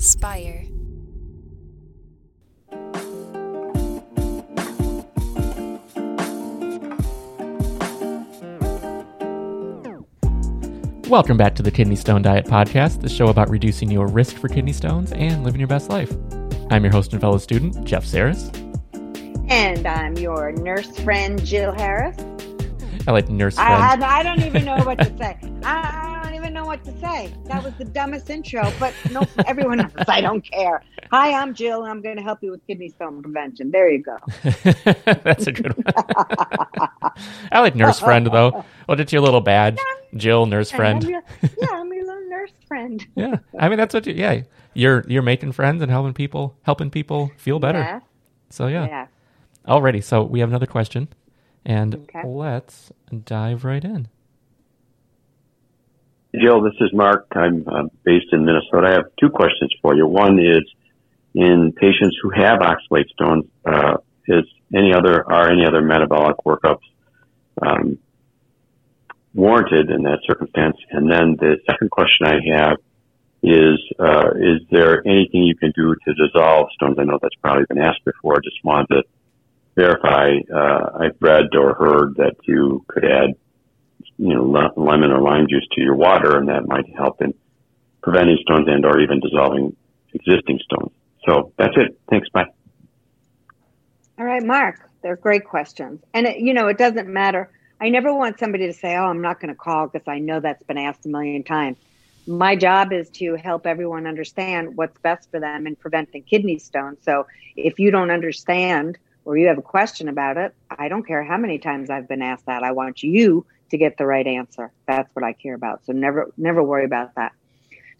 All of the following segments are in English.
Spire. Welcome back to the Kidney Stone Diet Podcast, the show about reducing your risk for kidney stones and living your best life. I'm your host and fellow student, Jeff Saris. And I'm your nurse friend, Jill Harris. I like nurse friend. I, I don't even know what to say. I, what to say. That was the dumbest intro, but no, everyone knows I don't care. Hi, I'm Jill, and I'm going to help you with kidney stone prevention. There you go. That's a good one. I like nurse friend, though. Well, it's your little badge. Jill, nurse friend. I'm your- yeah, I'm your little nurse friend. Yeah, I mean that's what you. Yeah, you're you're making friends and helping people helping people feel better. Yeah. So yeah. yeah. Alrighty, so we have another question, and Okay. let's dive right in. Jill, this is Mark. I'm uh, based in Minnesota. I have two questions for you. One is in patients who have oxalate stones, uh, is any other are any other metabolic workups um, warranted in that circumstance? And then the second question I have is uh, is there anything you can do to dissolve stones? I know that's probably been asked before. I just wanted to verify. Uh, I've read or heard that you could add you know, lemon or lime juice to your water, and that might help in preventing stones and or even dissolving existing stones. So that's it. Thanks. Bye. All right, Mark. They're great questions. And, it, you know, it doesn't matter. I never want somebody to say, oh, I'm not going to call because I know that's been asked a million times. My job is to help everyone understand what's best for them in preventing kidney stones. So if you don't understand or you have a question about it, I don't care how many times I've been asked that. I want you to get the right answer. That's what I care about. So never, never worry about that.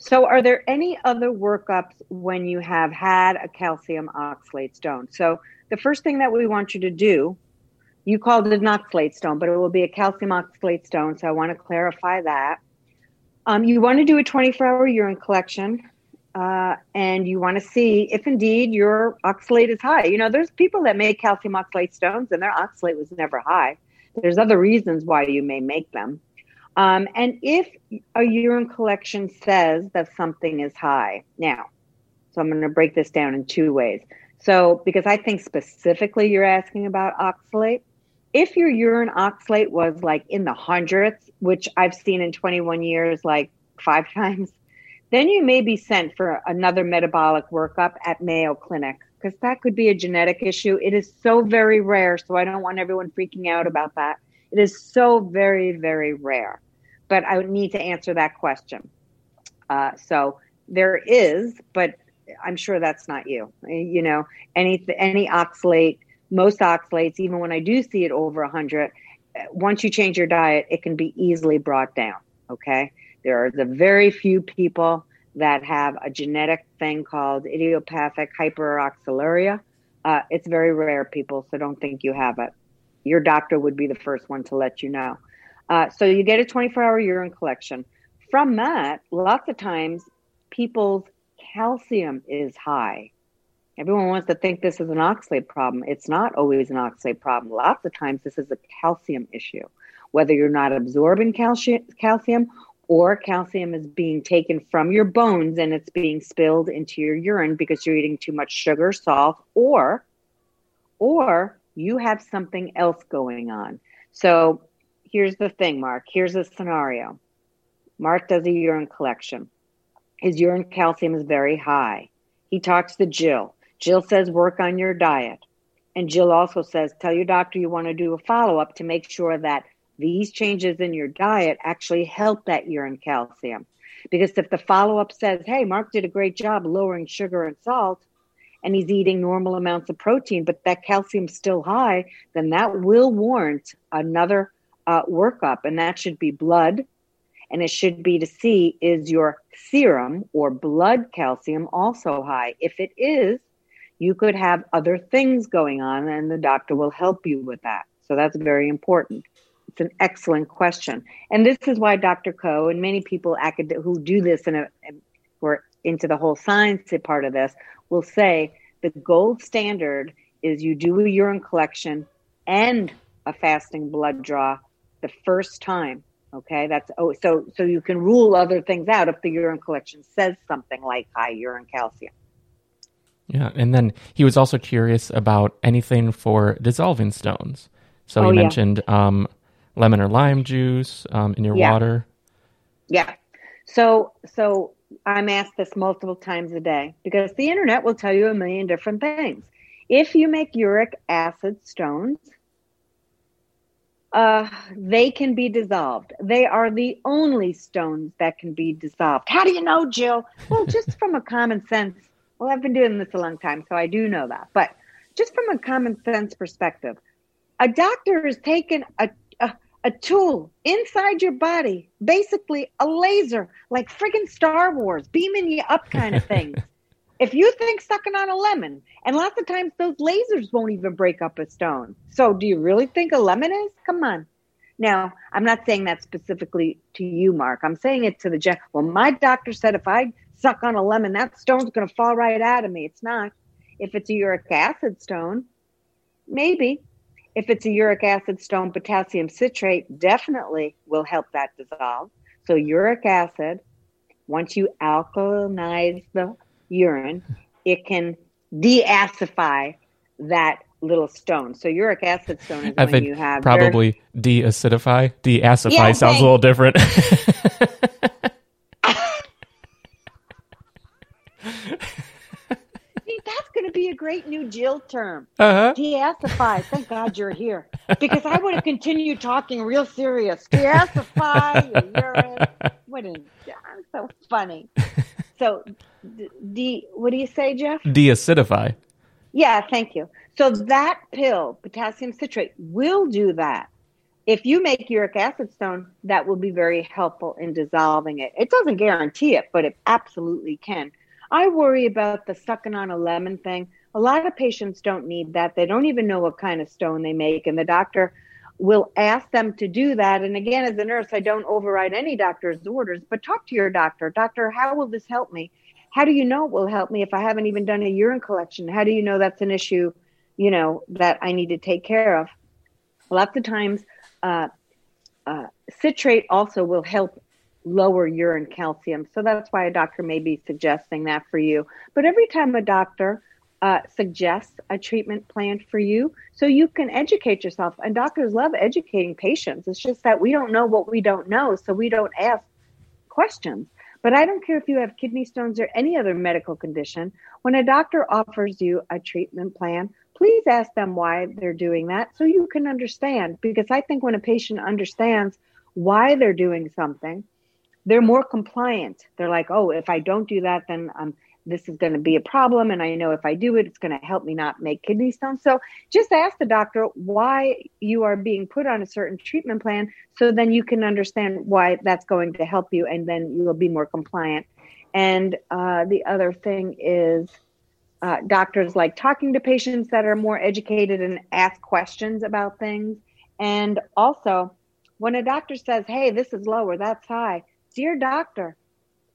So, are there any other workups when you have had a calcium oxalate stone? So, the first thing that we want you to do, you called it an oxalate stone, but it will be a calcium oxalate stone. So, I want to clarify that. Um, you want to do a 24 hour urine collection. Uh, and you want to see if indeed your oxalate is high. You know, there's people that make calcium oxalate stones and their oxalate was never high. There's other reasons why you may make them. Um, and if a urine collection says that something is high, now, so I'm going to break this down in two ways. So, because I think specifically you're asking about oxalate, if your urine oxalate was like in the hundreds, which I've seen in 21 years, like five times, then you may be sent for another metabolic workup at Mayo Clinic because that could be a genetic issue. It is so very rare, so I don't want everyone freaking out about that. It is so very, very rare. But I would need to answer that question. Uh, so there is, but I'm sure that's not you. You know, any any oxalate, most oxalates, even when I do see it over 100, once you change your diet, it can be easily brought down. Okay, there are the very few people that have a genetic thing called idiopathic hyperoxaluria. Uh, it's very rare, people, so don't think you have it. Your doctor would be the first one to let you know. Uh, so you get a 24 hour urine collection. From that, lots of times people's calcium is high. Everyone wants to think this is an oxalate problem. It's not always an oxalate problem. Lots of times, this is a calcium issue. Whether you're not absorbing calcium, calcium or calcium is being taken from your bones and it's being spilled into your urine because you're eating too much sugar, salt, or or you have something else going on. So here's the thing, Mark. Here's a scenario. Mark does a urine collection. His urine calcium is very high. He talks to Jill. Jill says, work on your diet. And Jill also says, tell your doctor you want to do a follow up to make sure that these changes in your diet actually help that urine calcium. Because if the follow up says, hey, Mark did a great job lowering sugar and salt, and he's eating normal amounts of protein, but that calcium's still high, then that will warrant another uh, workup. And that should be blood. And it should be to see is your serum or blood calcium also high? If it is, you could have other things going on, and the doctor will help you with that. So that's very important. It's an excellent question, and this is why Dr. Coe and many people who do this and who are into the whole science part of this will say the gold standard is you do a urine collection and a fasting blood draw the first time Okay, that's oh, so so you can rule other things out if the urine collection says something like high urine calcium. Yeah, and then he was also curious about anything for dissolving stones. So Oh, he yeah. mentioned um, lemon or lime juice um, in your Yeah. water. Yeah. So so I'm asked this multiple times a day because the internet will tell you a million different things. If you make uric acid stones, uh, they can be dissolved. They are the only stones that can be dissolved. How do you know, Jill? Well, just from a common sense. Well, I've been doing this a long time, so I do know that. But just from a common sense perspective, a doctor has taken a, a, tool inside your body, basically a laser, like friggin' Star Wars, beaming you up kind of thing. if you think sucking on a lemon, and lots of times those lasers won't even break up a stone. So do you really think a lemon is? Come on. Now, I'm not saying that specifically to you, Mark. I'm saying it to the gen. Well, my doctor said if I suck on a lemon, that stone's going to fall right out of me. It's not. If it's a uric acid stone, maybe. If it's a uric acid stone, potassium citrate definitely will help that dissolve. So, uric acid, once you alkalinize the urine, it can deacidify that little stone. So, uric acid stone is I when you have probably de-acidify. De-acify Yeah, sounds thanks. a little different. See, that's going to be a great new Jill term. uh-huh. Deacidify. Thank God you're here. Because I would have continued talking real serious. Deacidify your urine. What a, I'm so funny. So, d- d, what do you say, Jeff? De-acidify. Yeah, thank you. So that pill, potassium citrate, will do that. If you make uric acid stone, that will be very helpful in dissolving it. It doesn't guarantee it, but it absolutely can. I worry about the sucking on a lemon thing. A lot of patients don't need that. They don't even know what kind of stone they make, and the doctor will ask them to do that. And again, as a nurse, I don't override any doctor's orders, but talk to your doctor. Doctor, how will this help me? How do you know it will help me if I haven't even done a urine collection? How do you know that's an issue, you know, that I need to take care of? Lots of times, uh, uh, citrate also will help lower urine calcium. So that's why a doctor may be suggesting that for you. But every time a doctor uh, suggests a treatment plan for you, so you can educate yourself. And doctors love educating patients. It's just that we don't know what we don't know, so we don't ask questions. But I don't care if you have kidney stones or any other medical condition. When a doctor offers you a treatment plan, please ask them why they're doing that so you can understand. Because I think when a patient understands why they're doing something, they're more compliant. They're like, oh, if I don't do that, then um, this is going to be a problem. And I know if I do it, it's going to help me not make kidney stones. So just ask the doctor why you are being put on a certain treatment plan so then you can understand why that's going to help you and then you will be more compliant. And uh, the other thing is, uh, doctors like talking to patients that are more educated and ask questions about things. And also, when a doctor says, hey, this is low or that's high, dear doctor,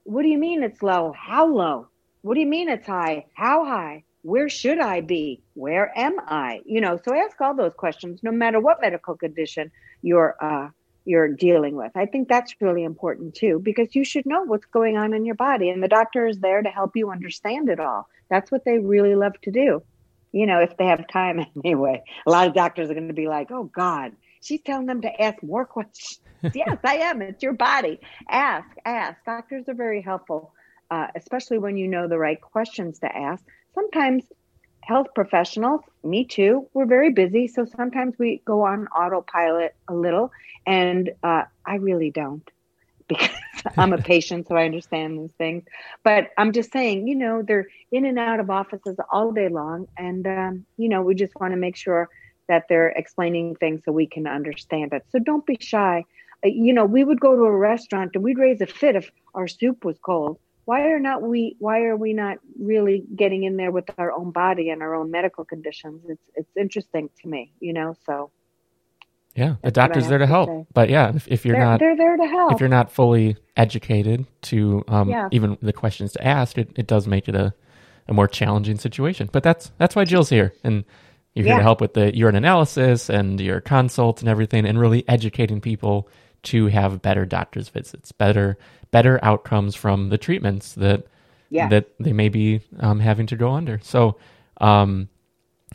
what do you mean it's low? How low? What do you mean it's high? How high? Where should I be? Where am I? You know, so ask all those questions no matter what medical condition you're uh, you're dealing with. I think that's really important too because you should know what's going on in your body and the doctor is there to help you understand it all. That's what they really love to do. You know, if they have time anyway. A lot of doctors are going to be like, "Oh god, she's telling them to ask more questions." yes, I am. It's your body. Ask, ask. Doctors are very helpful, uh, especially when you know the right questions to ask. Sometimes health professionals, me too, we're very busy. So sometimes we go on autopilot a little, and uh, I really don't because I'm a patient, so I understand these things. But I'm just saying, you know, they're in and out of offices all day long. And, um, you know, we just want to make sure that they're explaining things so we can understand it. So don't be shy. Uh, You know, we would go to a restaurant and we'd raise a fit if our soup was cold. Why are not we? Why are we not really getting in there with our own body and our own medical conditions? It's it's interesting to me, you know. So Yeah, the That's what I doctor's there to to help. say. But yeah, if, if you're they're not they're there to help. if you're not fully educated to um, Yeah. even the questions to ask, it, it does make it a, a more challenging situation. But that's that's why Jill's here, and you're here to help with the urine analysis and your consults and everything, and really educating people to have better doctor's visits, better better outcomes from the treatments that Yeah. that they may be um, having to go under. So, um,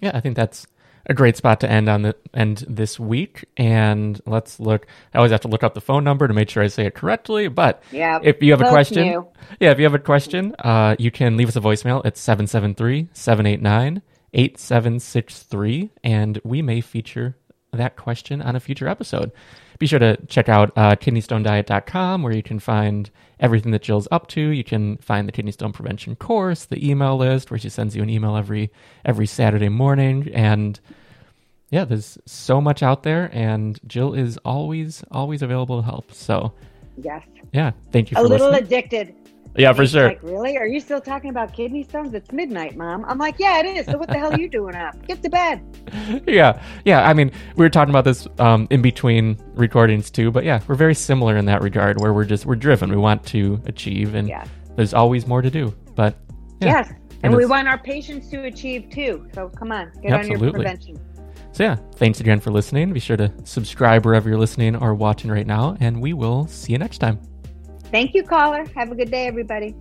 yeah, I think that's a great spot to end on the end this week. And let's look. I always have to look up the phone number to make sure I say it correctly. But Yeah, if you have a question, new. yeah, if you have a question, uh, you can leave us a voicemail at 773-789-8763, and we may feature that question on a future episode. Be sure to check out uh, kidneystonediet.com where you can find everything that Jill's up to. You can find the kidney stone prevention course, the email list where she sends you an email every every Saturday morning, and yeah, there's so much out there, and Jill is always always available to help. So Yes. yeah, thank you for A little listening. addicted. Yeah, for sure. Like, really? Are you still talking about kidney stones? It's midnight, mom. I'm like, yeah, it is. So what the hell are you doing up? Get to bed. yeah, yeah. I mean, we were talking about this um, in between recordings too, but yeah, we're very similar in that regard, where we're just we're driven. We want to achieve, and Yeah. there's always more to do. But yeah. Yes. And And we want our patients to achieve too. So come on, get on your prevention. So yeah, thanks again for listening. Be sure to subscribe wherever you're listening or watching right now, and we will see you next time. Thank you, caller. Have a good day, everybody.